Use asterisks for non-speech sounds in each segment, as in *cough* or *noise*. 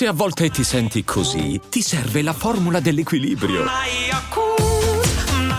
Se a volte ti senti così, ti serve la formula dell'equilibrio.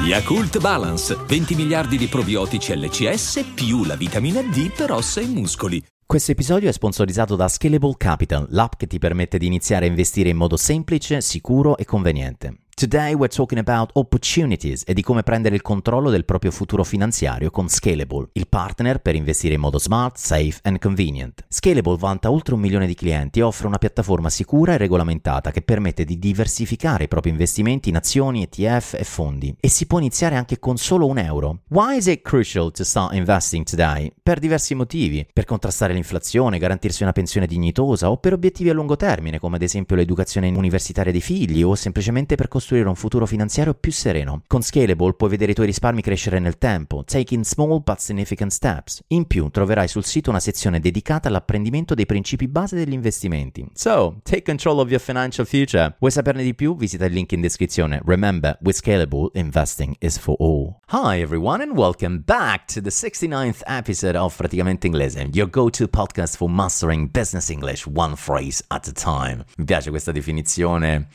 Yakult Balance, 20 miliardi di probiotici LCS più la vitamina D per ossa e muscoli. Questo episodio è sponsorizzato da Scalable Capital, l'app che ti permette di iniziare a investire in modo semplice, sicuro e conveniente. Today we're talking about opportunities e di come prendere il controllo del proprio futuro finanziario con Scalable, il partner per investire in modo smart, safe and convenient. Scalable vanta oltre un milione di clienti e offre una piattaforma sicura e regolamentata che permette di diversificare i propri investimenti in azioni, ETF e fondi. E si può iniziare anche con solo un euro. Why is it crucial to start investing today? Per diversi motivi. Per contrastare l'inflazione, garantirsi una pensione dignitosa o per obiettivi a lungo termine, come ad esempio l'educazione universitaria dei figli o semplicemente per costruire costruire un futuro finanziario più sereno. Con Scalable puoi vedere i tuoi risparmi crescere nel tempo, taking small but significant steps. In più troverai sul sito una sezione dedicata all'apprendimento dei principi base degli investimenti. So, take control of your financial future. Vuoi saperne di più? Visita il link in descrizione. Remember, with Scalable, investing is for all. Hi everyone and welcome back to the 69th episode of Praticamente Inglese, your go-to podcast for mastering business English one phrase at a time. Mi piace questa definizione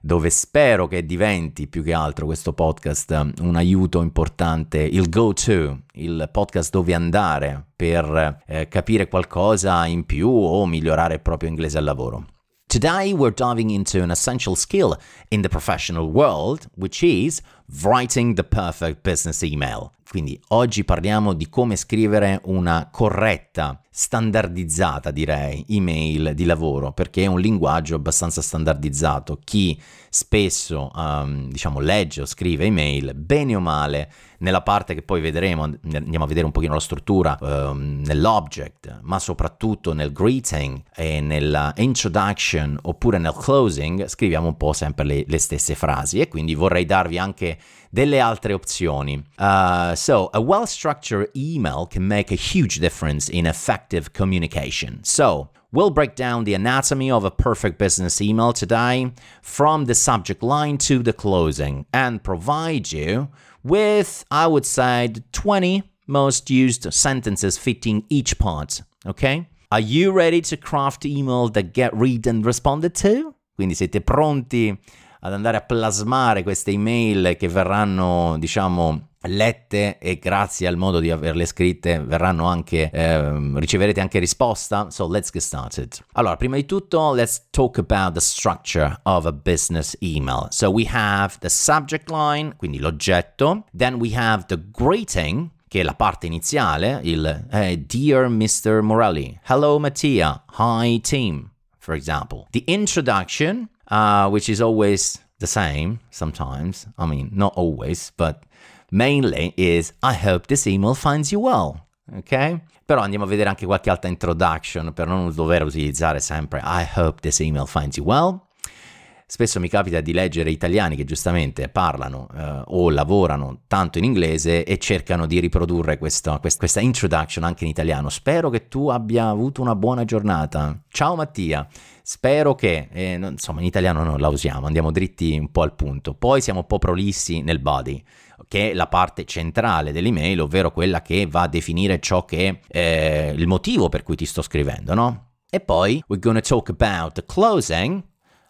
dove spero che diventi più che altro questo podcast um, un aiuto importante, il go-to, il podcast dove andare per eh, capire qualcosa in più o migliorare il proprio inglese al lavoro. Today we're diving into an essential skill in the professional world, which is writing the perfect business email. Quindi oggi parliamo di come scrivere una corretta, standardizzata direi, email di lavoro, perché è un linguaggio abbastanza standardizzato. Chi spesso um, diciamo legge o scrive email, bene o male, nella parte che poi vedremo, andiamo a vedere un pochino la struttura, um, nell'object, ma soprattutto nel greeting e nella introduction oppure nel closing, scriviamo un po' sempre le, le stesse frasi e quindi vorrei darvi anche delle altre opzioni. Uh, so, a well structured email can make a huge difference in effective communication. So, We'll break down the anatomy of a perfect business email today, from the subject line to the closing, and provide you with, I would say, the 20 most used sentences fitting each part. Okay? Are you ready to craft email that get read and responded to? Quindi siete pronti ad andare a plasmare queste email che verranno, diciamo, lette e grazie al modo di averle scritte verranno anche eh, riceverete anche risposta. So let's get started. Allora prima di tutto let's talk about the structure of a business email. So we have the subject line quindi l'oggetto. Then we have the greeting che è la parte iniziale il eh, dear Mr. Morelli hello Mattia hi team for example. The introduction uh, which is always the same sometimes. I mean, not always, but mainly is I hope this email finds you well. Ok? Però andiamo a vedere anche qualche altra introduction per non dover utilizzare sempre I hope this email finds you well. Spesso mi capita di leggere italiani che giustamente parlano eh, o lavorano tanto in inglese e cercano di riprodurre questa, questa introduction anche in italiano. Spero che tu abbia avuto una buona giornata. Ciao Mattia. Spero che, eh, insomma, in italiano non la usiamo, andiamo dritti un po' al punto. Poi siamo un po' prolissi nel body, che è la parte centrale dell'email, ovvero quella che va a definire ciò che è eh, il motivo per cui ti sto scrivendo, no? E poi we're to talk about the closing,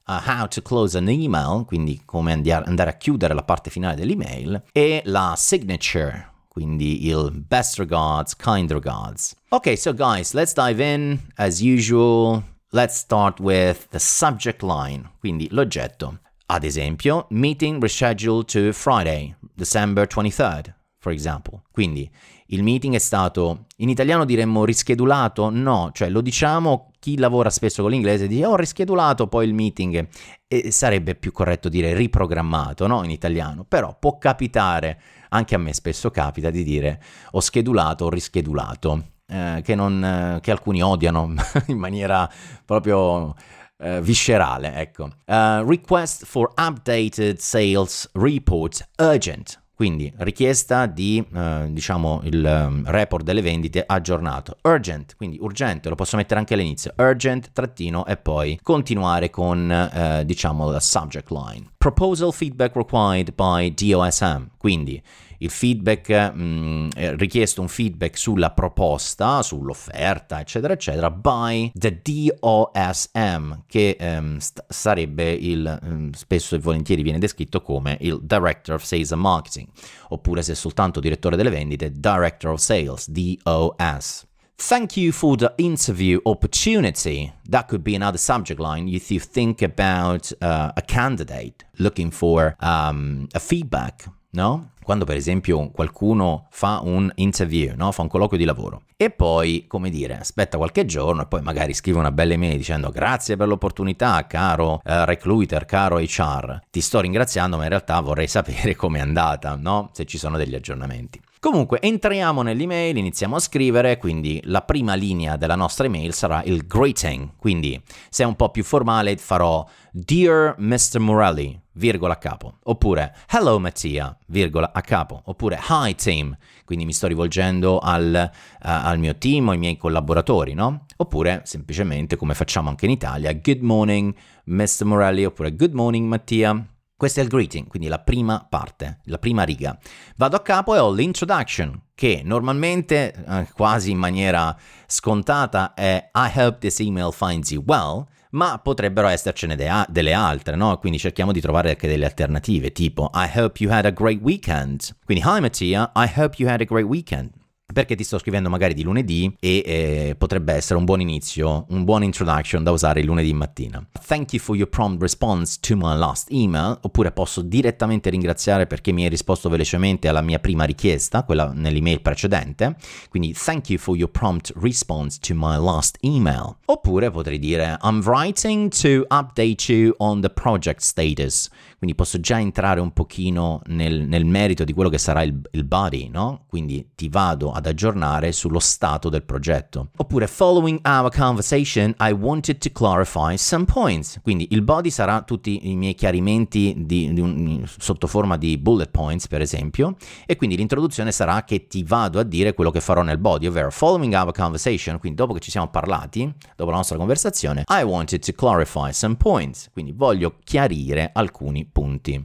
uh, how to close an email, quindi come andare a chiudere la parte finale dell'email, e la signature, quindi il best regards, kind regards. Ok, so guys, let's dive in as usual. Let's start with the subject line, quindi l'oggetto. Ad esempio, meeting rescheduled to Friday, December 23rd, for example. Quindi il meeting è stato, in italiano diremmo rischedulato? No, cioè lo diciamo chi lavora spesso con l'inglese dice ho rischedulato poi il meeting e sarebbe più corretto dire riprogrammato, no? In italiano, però può capitare, anche a me spesso capita di dire ho schedulato o rischedulato eh, che, non, eh, che, alcuni odiano *laughs* in maniera proprio eh, viscerale. Ecco. Uh, request for updated sales report urgent. Quindi richiesta di, eh, diciamo, il um, report delle vendite aggiornato. Urgent, quindi urgente, lo posso mettere anche all'inizio. Urgent, trattino, e poi continuare con, eh, diciamo, la subject line. Proposal feedback required by DOSM. Quindi il feedback, mh, mm, richiesto un feedback sulla proposta, sull'offerta, eccetera, eccetera, by the DOSM, che um, st- sarebbe il, um, spesso e volentieri viene descritto come il Director of Sales and Marketing, oppure se soltanto direttore delle vendite, Director of Sales, DOS. Thank you for the interview opportunity. That could be another subject line if you think about uh, a candidate looking for um, a feedback, no? Quando per esempio qualcuno fa un interview, no? fa un colloquio di lavoro e poi, come dire, aspetta qualche giorno e poi magari scrive una bella email dicendo grazie per l'opportunità, caro uh, recruiter, caro HR, ti sto ringraziando ma in realtà vorrei sapere *laughs* com'è andata, no? se ci sono degli aggiornamenti. Comunque entriamo nell'email, iniziamo a scrivere, quindi la prima linea della nostra email sarà il greeting, quindi se è un po' più formale farò Dear Mr. Morelli, virgola a capo, oppure Hello Mattia, virgola a capo, oppure Hi team, quindi mi sto rivolgendo al, uh, al mio team ai miei collaboratori, no? Oppure semplicemente come facciamo anche in Italia, Good morning Mr. Morelli, oppure Good morning Mattia. Questo è il greeting, quindi la prima parte, la prima riga. Vado a capo e ho l'introduction, che normalmente, eh, quasi in maniera scontata, è I hope this email finds you well, ma potrebbero essercene de- delle altre, no? Quindi cerchiamo di trovare anche delle alternative, tipo I hope you had a great weekend. Quindi, hi Mattia, I hope you had a great weekend perché ti sto scrivendo magari di lunedì e eh, potrebbe essere un buon inizio, un buon introduction da usare il lunedì mattina. Thank you for your prompt response to my last email, oppure posso direttamente ringraziare perché mi hai risposto velocemente alla mia prima richiesta, quella nell'email precedente, quindi thank you for your prompt response to my last email. Oppure potrei dire I'm writing to update you on the project status, quindi posso già entrare un pochino nel, nel merito di quello che sarà il, il body, no? Quindi ti vado ad aggiornare sullo stato del progetto. Oppure following our conversation I wanted to clarify some points. Quindi il body sarà tutti i miei chiarimenti di, di un, sotto forma di bullet points per esempio e quindi l'introduzione sarà che ti vado a dire quello che farò nel body, ovvero following our conversation, quindi dopo che ci siamo parlati, dopo la nostra conversazione, I wanted to clarify some points, quindi voglio chiarire alcuni punti.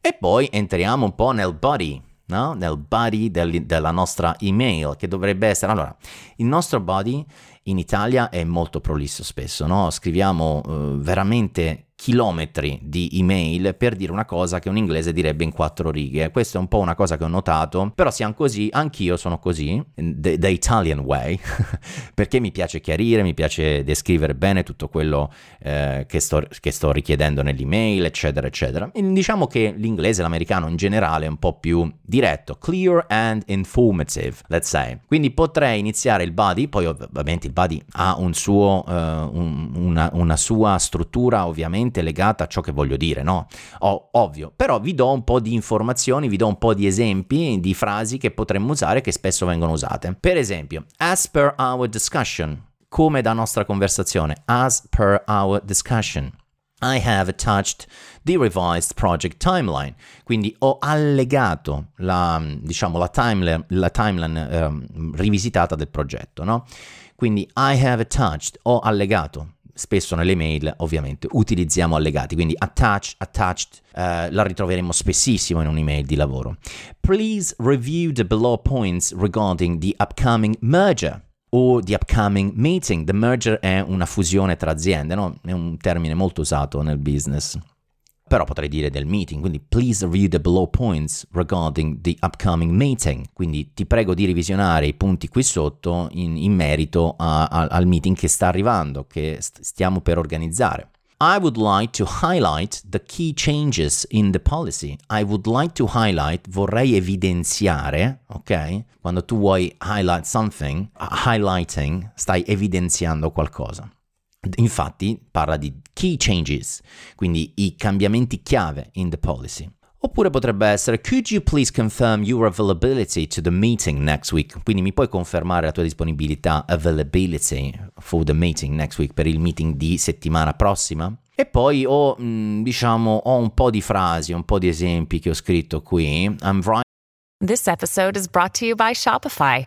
E poi entriamo un po' nel body, no? nel body del, della nostra email, che dovrebbe essere... Allora, il nostro body in Italia è molto prolisso spesso, no? scriviamo uh, veramente chilometri di email per dire una cosa che un inglese direbbe in quattro righe. Questa è un po' una cosa che ho notato, però siamo così, anch'io sono così, the, the Italian way, *laughs* perché mi piace chiarire, mi piace descrivere bene tutto quello eh, che, sto, che, sto, richiedendo nell'email, eccetera, eccetera. E diciamo che l'inglese, l'americano in generale è un po' più diretto, clear and informative, let's say. Quindi potrei iniziare il body, poi ovviamente il body ha un suo, uh, un, una, una sua struttura ovviamente direttamente legata a ciò che voglio dire, no? Oh, ovvio, però vi do un po' di informazioni, vi do un po' di esempi di frasi che potremmo usare che spesso vengono usate. Per esempio, as per our discussion, come da nostra conversazione, as per our discussion. I have attached the revised project timeline. Quindi ho allegato la, diciamo, la timeline, la timeline um, rivisitata del progetto, no? Quindi I have attached, ho allegato spesso nelle mail ovviamente utilizziamo allegati, quindi attach, attached, uh, la ritroveremo spessissimo in un'email di lavoro. Please review the below points regarding the upcoming merger o the upcoming meeting. The merger è una fusione tra aziende, no? è un termine molto usato nel business però potrei dire del meeting, quindi please review the below points regarding the upcoming meeting, quindi ti prego di revisionare i punti qui sotto in, in merito a, a, al meeting che sta arrivando, che stiamo per organizzare. I would like to highlight the key changes in the policy. I would like to highlight, vorrei evidenziare, ok? Quando tu vuoi highlight something, highlighting, stai evidenziando qualcosa. Infatti parla di key changes, quindi i cambiamenti chiave in the policy. Oppure potrebbe essere Could you please confirm your availability to the meeting next week? Quindi mi puoi confermare la tua disponibilità, availability for the meeting next week, per il meeting di settimana prossima? E poi ho, mm, diciamo, ho un po' di frasi, un po' di esempi che ho scritto qui. I'm writing. This episode is brought to you by Shopify.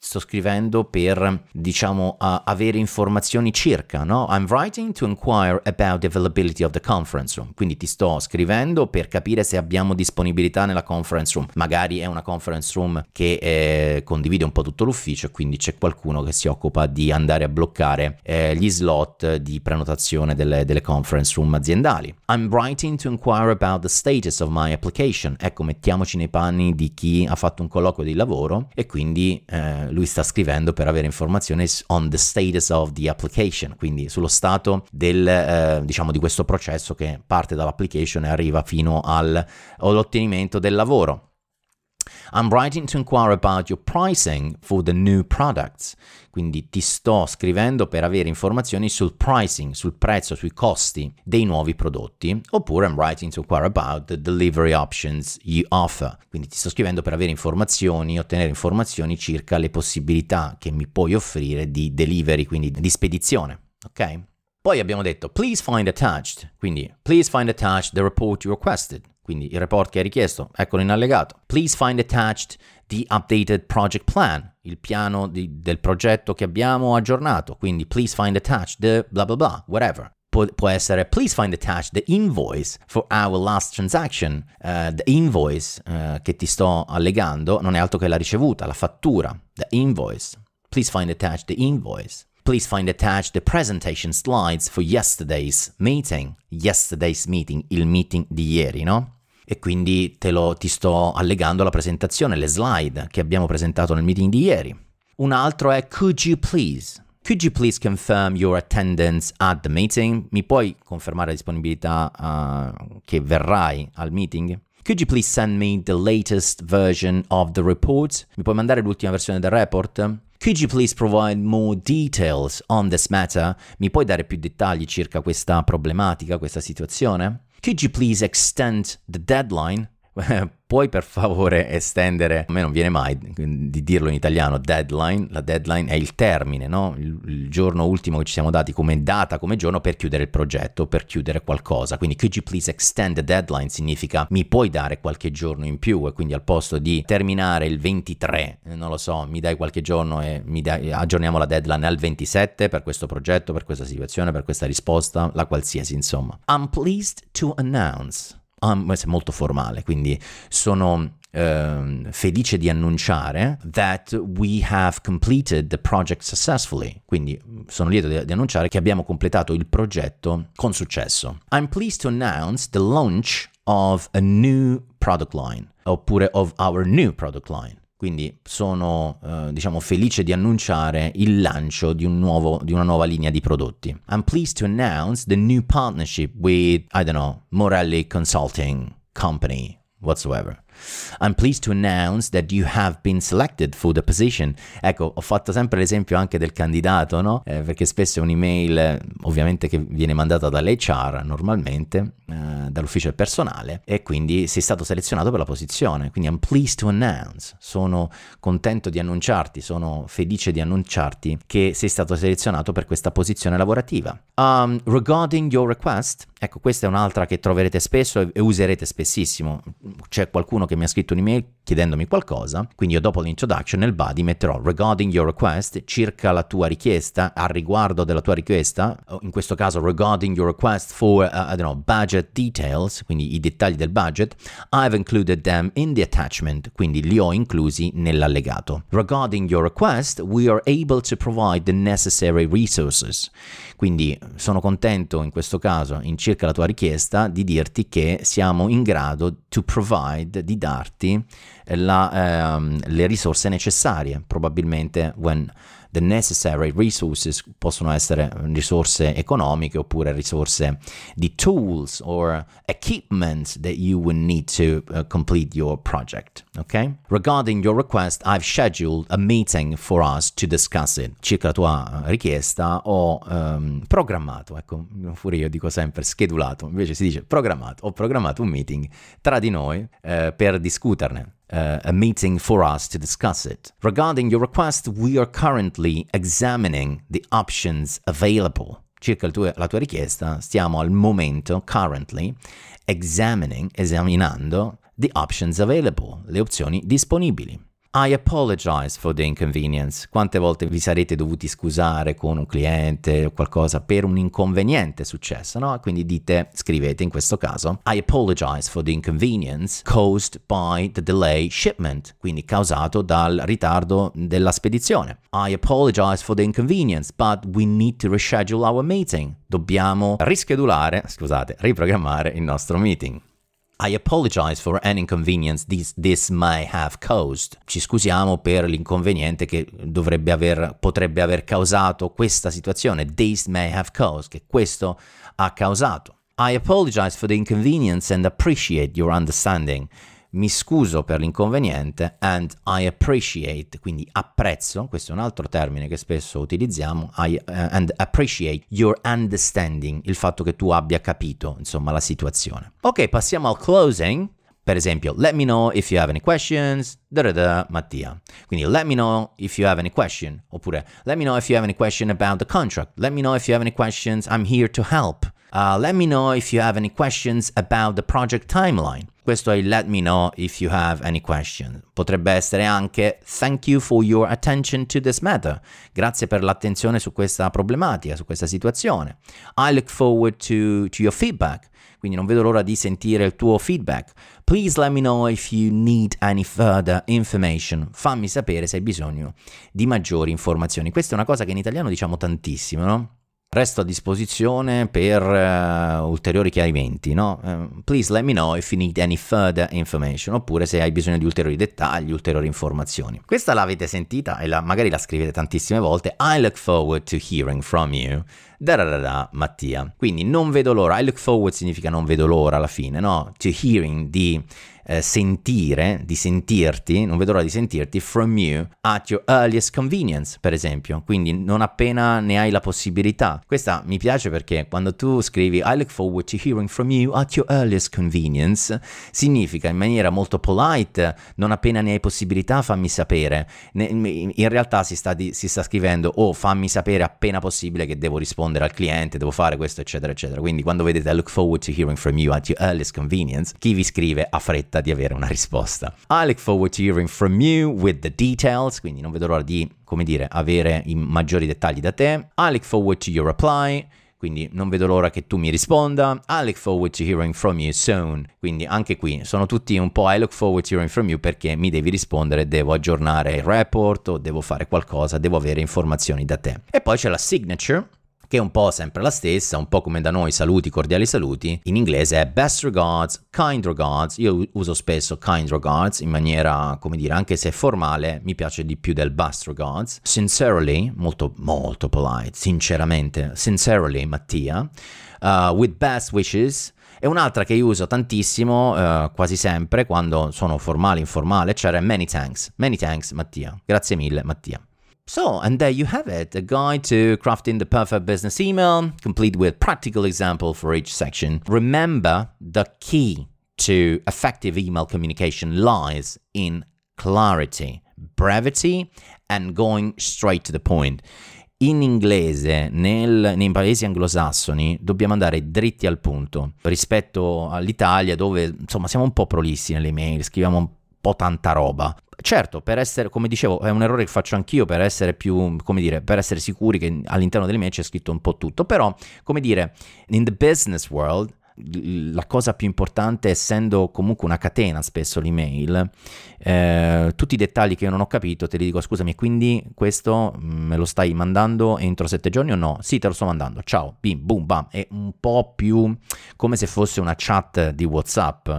sto scrivendo per, diciamo, uh, avere informazioni circa, no? I'm writing to inquire about the availability of the conference room, quindi ti sto scrivendo per capire se abbiamo disponibilità nella conference room. Magari è una conference room che eh, condivide un po' tutto l'ufficio, quindi c'è qualcuno che si occupa di andare a bloccare eh, gli slot di prenotazione delle, delle conference room aziendali. I'm writing to inquire about the status of my application. Ecco, mettiamoci nei panni di chi ha fatto un colloquio di lavoro e quindi eh, lui sta scrivendo per avere informazioni on the status of the application, quindi sullo stato del, eh, diciamo, di questo processo che parte dall'application e arriva fino al, all'ottenimento del lavoro. I'm writing to inquire about your pricing for the new products. Quindi ti sto scrivendo per avere informazioni sul pricing, sul prezzo, sui costi dei nuovi prodotti. Oppure I'm writing to inquire about the delivery options you offer. Quindi ti sto scrivendo per avere informazioni, ottenere informazioni circa le possibilità che mi puoi offrire di delivery, quindi di spedizione. Ok? Poi abbiamo detto please find attached, quindi please find attached the report you requested quindi il report che hai richiesto, eccolo in allegato. Please find attached the updated project plan, il piano di, del progetto che abbiamo aggiornato, quindi please find attached the blah blah blah, whatever. Pu- può essere please find attached the invoice for our last transaction. Uh, the invoice uh, che ti sto allegando non è altro che la ricevuta, la fattura, the invoice. Please find attached the invoice. Please find attached the presentation slides for yesterday's meeting. Yesterday's meeting, il meeting di ieri, no? e quindi te lo, ti sto allegando la presentazione, le slide che abbiamo presentato nel meeting di ieri. Un altro è Could you please? Could you please confirm your attendance at the meeting? Mi puoi confermare la disponibilità uh, che verrai al meeting? Could you please send me the latest version of the report? Mi puoi mandare l'ultima versione del report? Could you please provide more details on this matter? Mi puoi dare più dettagli circa questa problematica, questa situazione? Could you please extend the deadline? *laughs* Puoi per favore estendere, a me non viene mai di dirlo in italiano, deadline, la deadline è il termine, no? il, il, giorno ultimo che ci siamo dati come data, come giorno per chiudere il progetto, per chiudere qualcosa. Quindi could you please extend the deadline significa mi puoi dare qualche giorno in più e quindi al posto di terminare il 23, eh, non lo so, mi dai qualche giorno e dai, aggiorniamo la deadline al 27 per questo progetto, per questa situazione, per questa risposta, la qualsiasi insomma. I'm pleased to announce um, è molto formale, quindi sono Uh, felice di annunciare that we have completed the project successfully. Quindi sono lieto di, di, annunciare che abbiamo completato il progetto con successo. I'm pleased to announce the launch of a new product line, oppure of our new product line. Quindi sono eh, diciamo felice di annunciare il lancio di, un nuovo, di, una nuova linea di prodotti. I'm pleased to announce the new partnership with, I don't know, Morelli Consulting Company whatsoever. I'm pleased to announce that you have been selected for the position. Ecco, ho fatto sempre l'esempio anche del candidato, no? Eh, perché spesso è un'email, ovviamente, che viene mandata dall'HR normalmente, eh, dall'ufficio del personale, e quindi sei stato selezionato per la posizione. Quindi I'm pleased to announce. Sono contento di annunciarti, sono felice di annunciarti che sei stato selezionato per questa posizione lavorativa. Um, regarding your request, ecco, questa è un'altra che troverete spesso e userete spessissimo. C'è qualcuno che mi ha scritto un'email chiedendomi qualcosa, quindi io dopo l'introduction nel body metterò regarding your request, circa la tua richiesta, a riguardo della tua richiesta, in questo caso regarding your request for, uh, I don't know, budget details, quindi i dettagli del budget, I've included them in the attachment, quindi li ho inclusi nell'allegato. Regarding your request, we are able to provide the necessary resources. Quindi sono contento in questo caso, in circa la tua richiesta, di dirti che siamo in grado to provide, di darti la, ehm, le risorse necessarie, probabilmente when the necessary resources possono essere risorse economiche oppure risorse di tools or equipment that you would need to uh, complete your project. Okay? Regarding your request, I've scheduled a meeting for us to discuss it. Circa la tua richiesta ho um, programmato, ecco, pure io dico sempre schedulato, invece si dice programmato, ho programmato un meeting tra di noi eh, per discuterne uh, a meeting for us to discuss it. Regarding your request, we are currently examining the options available. Circa tuo, la tua richiesta, stiamo al momento, currently, examining, esaminando the options available, le opzioni disponibili. I apologize for the inconvenience. Quante volte vi sarete dovuti scusare con un cliente o qualcosa per un inconveniente successo, no? Quindi dite, scrivete in questo caso, I apologize for the inconvenience caused by the delay shipment, quindi causato dal ritardo della spedizione. I apologize for the inconvenience, but we need to reschedule our meeting. Dobbiamo rischedulare, scusate, riprogrammare il nostro meeting. I apologize for any inconvenience this, this may have caused. Ci scusiamo per l'inconveniente che aver, potrebbe aver causato questa situazione. This may have caused, che questo ha causato. I apologize for the inconvenience and appreciate your understanding mi scuso per l'inconveniente and I appreciate, quindi apprezzo, questo è un altro termine che spesso utilizziamo, I, uh, and appreciate your understanding, il fatto che tu abbia capito, insomma, la situazione. Ok, passiamo al closing. Per esempio, let me know if you have any questions, da da da Mattia. Quindi let me know if you have any question, oppure let me know if you have any question about the contract, let me know if you have any questions, I'm here to help. Uh, let me know if you have any questions about the project timeline. Questo è let me know if you have any questions. Potrebbe essere anche thank you for your attention to this matter. Grazie per l'attenzione su questa problematica, su questa situazione. I look forward to, to your feedback. Quindi non vedo l'ora di sentire il tuo feedback. Please let me know if you need any further information. Fammi sapere se hai bisogno di maggiori informazioni. Questa è una cosa che in italiano diciamo tantissimo, no? Resto a disposizione per uh, ulteriori chiarimenti, no? Uh, please let me know if you need any further information, oppure se hai bisogno di ulteriori dettagli, ulteriori informazioni. Questa l'avete sentita e la, magari la scrivete tantissime volte. I look forward to hearing from you. Da da da da Mattia. Quindi non vedo l'ora. I look forward significa non vedo l'ora alla fine, no? To hearing di eh, sentire, di sentirti, non vedo l'ora di sentirti, from you at your earliest convenience, per esempio, quindi non appena ne hai la possibilità. Questa mi piace perché quando tu scrivi I look forward to hearing from you at your earliest convenience, significa in maniera molto polite, non appena ne hai possibilità fammi sapere. in realtà si sta, di, si sta scrivendo oh fammi sapere appena possibile che devo rispondere al cliente, devo fare questo, eccetera, eccetera. Quindi quando vedete I look forward to hearing from you at your earliest convenience, chi vi scrive ha fretta di avere una risposta. I look forward to hearing from you with the details, quindi non vedo l'ora di, come dire, avere i maggiori dettagli da te. I look forward to your reply. Quindi non vedo l'ora che tu mi risponda. I look forward to hearing from you soon. Quindi anche qui sono tutti un po' I look forward to hearing from you perché mi devi rispondere, devo aggiornare il report o devo fare qualcosa, devo avere informazioni da te. E poi c'è la signature che è un po' sempre la stessa, un po' come da noi saluti, cordiali saluti, in inglese è best regards, kind regards, io uso spesso kind regards in maniera, come dire, anche se formale, mi piace di più del best regards, sincerely, molto, molto polite, sinceramente, sincerely Mattia, uh, with best wishes, e un'altra che io uso tantissimo, uh, quasi sempre, quando sono formale, informale, cioè many thanks, many thanks Mattia, grazie mille Mattia. So, and there you have it, a guide to crafting the perfect business email, complete with practical example for each section. Remember, the key to effective email communication lies in clarity, brevity, and going straight to the point. In inglese, nel, nei paesi anglosassoni, dobbiamo andare dritti al punto rispetto all'Italia, dove insomma siamo un po' prolissi nelle email, scriviamo un po' tanta roba. Certo, per essere, come dicevo, è un errore che faccio anch'io per essere più, come dire, per essere sicuri che all'interno delle mail c'è scritto un po' tutto, però, come dire, in the business world la cosa più importante, essendo comunque una catena spesso l'email, eh, tutti i dettagli che io non ho capito te li dico scusami, quindi questo me lo stai mandando entro sette giorni o no? Sì, te lo sto mandando, ciao, bim, boom, bam, è un po' più come se fosse una chat di Whatsapp,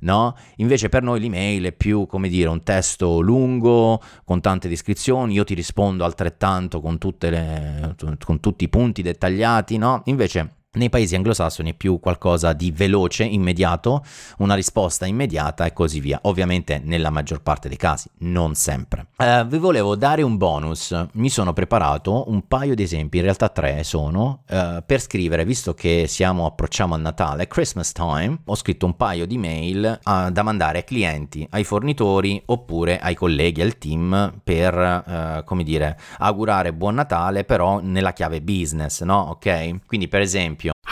no? Invece per noi l'email è più, come dire, un testo lungo, con tante descrizioni, io ti rispondo altrettanto con, le, con tutti i punti dettagliati, no? Invece Nei paesi anglosassoni è più qualcosa di veloce, immediato, una risposta immediata e così via. Ovviamente nella maggior parte dei casi, non sempre. Uh, vi volevo dare un bonus. Mi sono preparato un paio di esempi, in realtà tre sono, uh, per scrivere, visto che siamo, approcciamo al Natale, Christmas time, ho scritto un paio di mail uh, da mandare ai clienti, ai fornitori oppure ai colleghi, al team per, come dire, augurare buon Natale, però nella chiave business, no? Ok? Quindi per esempio,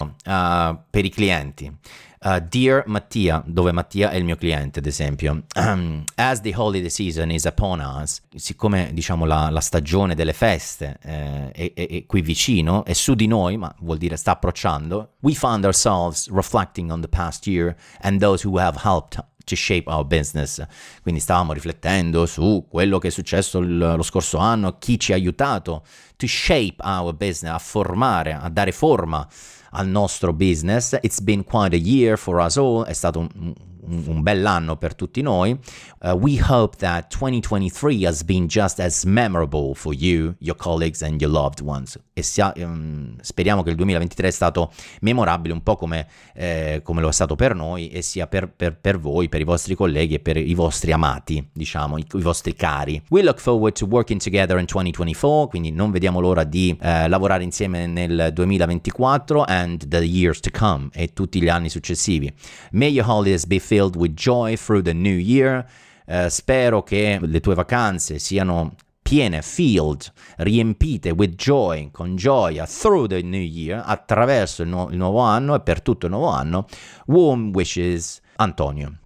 Uh, per i clienti. Uh, Dear Mattia, dove Mattia è il mio cliente, ad esempio. *clears throat* As the holiday season is upon us, siccome diciamo la, la stagione delle feste eh, è, è, è, qui vicino, è su di noi, ma vuol dire sta approcciando, we find ourselves reflecting on the past year and those who have helped to shape our business. Quindi stavamo riflettendo su quello che è successo l- lo scorso anno, chi ci ha aiutato to shape our business, a formare, a dare forma al nostro business. It's been quite a year for us all, è stato un, un, un bell'anno per tutti noi. Uh, we hope that 2023 has been just as memorable for you, your colleagues and your loved ones. E sia, um, speriamo che il 2023 è stato memorabile un po' come, eh, come lo è stato per noi e sia per, per, per, voi, per i vostri colleghi e per i vostri amati, diciamo, i, i, vostri cari. We look forward to working together in 2024, quindi non vediamo l'ora di eh, lavorare insieme nel 2024 and the years to come e tutti gli anni successivi. May your holidays be filled with joy through the new year. Uh, spero che le tue vacanze siano piene, filled, riempite with joy, con gioia, through the new year, attraverso il, nu- il nuovo anno e per tutto il nuovo anno. Warm wishes, Antonio.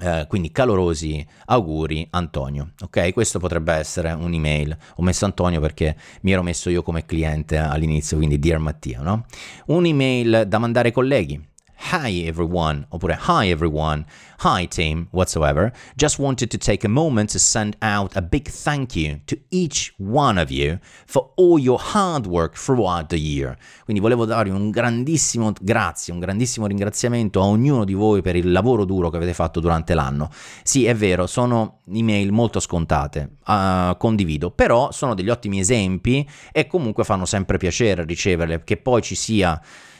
Eh, quindi calorosi auguri Antonio, ok? Questo potrebbe essere un'email. Ho messo Antonio perché mi ero messo io come cliente all'inizio, quindi Dear Mattia, no? Un'email da mandare ai colleghi. Hi everyone, oppure Hi everyone, Hi team, whatsoever. Just wanted to take a moment to send out a big thank you to each one of you for all your hard work throughout the year. Quindi volevo dare un grandissimo grazie, un grandissimo ringraziamento a ognuno di voi per il lavoro duro che avete fatto durante l'anno. Sì, è vero, sono email molto scontate, uh, condivido, però sono degli ottimi esempi e comunque fanno sempre piacere riceverle, che poi ci sia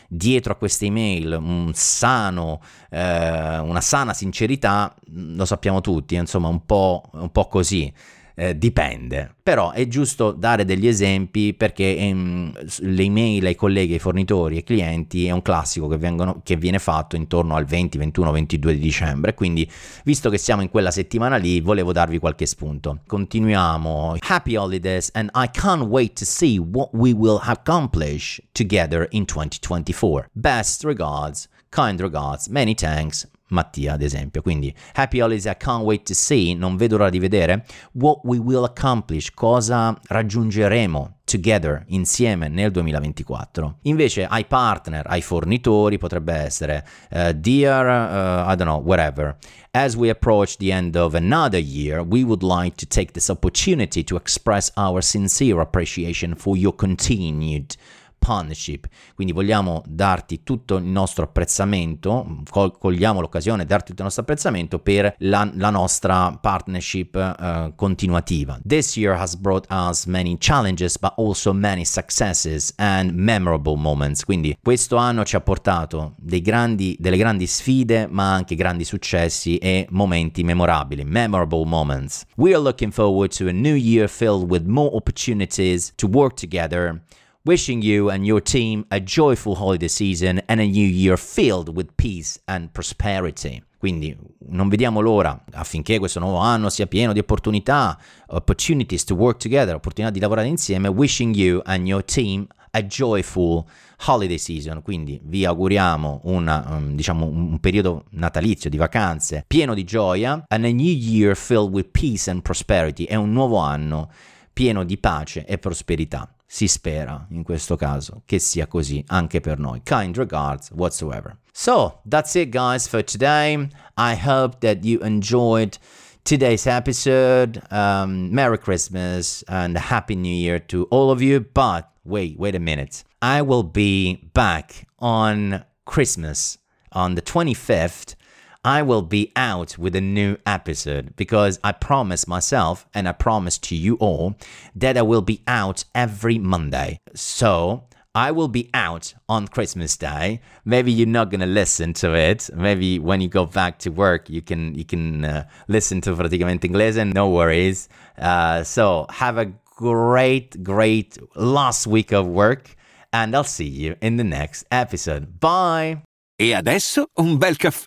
dietro a queste email un sano, eh, una sana sincerità, lo sappiamo tutti, insomma un po', un po così eh, dipende. Però è giusto dare degli esempi perché ehm, le email ai colleghi, ai fornitori, ai clienti è un classico che, vengono, che viene fatto intorno al 20, 21, 22 di dicembre. Quindi, visto che siamo in quella settimana lì, volevo darvi qualche spunto. Continuiamo. Happy holidays and I can't wait to see what we will accomplish together in 2024. Best regards, kind regards, many thanks. Mattia, ad esempio. Quindi, Happy Holidays, I can't wait to see, non vedo l'ora di vedere, what we will accomplish, cosa raggiungeremo together, insieme nel 2024. Invece ai partner, ai fornitori potrebbe essere uh, Dear, uh, I don't know, whatever. As we approach the end of another year, we would like to take this opportunity to express our sincere appreciation for your continued partnership. Quindi vogliamo darti tutto il nostro apprezzamento, cogliamo l'occasione di darti tutto il nostro apprezzamento per la, la nostra partnership uh, continuativa. This year has brought us many challenges but also many successes and memorable moments. Quindi questo anno ci ha portato grandi, delle grandi sfide ma anche grandi successi e momenti memorabili, memorable moments. We are looking forward to a new year filled with more opportunities to work together Wishing you and your team a joyful holiday season and a new year filled with peace and prosperity. Quindi non vediamo l'ora affinché questo nuovo anno sia pieno di opportunità, opportunities to work together, opportunità di lavorare insieme. Wishing you and your team a joyful holiday season. Quindi vi auguriamo una, um, diciamo, un periodo natalizio di vacanze pieno di gioia and a new year filled with peace and prosperity. È un nuovo anno pieno di pace e prosperità. Si spera in questo caso che sia così anche per noi. Kind regards whatsoever. So, that's it guys for today. I hope that you enjoyed today's episode. Um, Merry Christmas and Happy New Year to all of you. But wait, wait a minute. I will be back on Christmas on the 25th I will be out with a new episode because I promised myself and I promise to you all that I will be out every Monday. So I will be out on Christmas Day. Maybe you're not gonna listen to it. Maybe when you go back to work, you can you can uh, listen to praticamente inglese. No worries. Uh, so have a great great last week of work, and I'll see you in the next episode. Bye. E adesso un bel caffè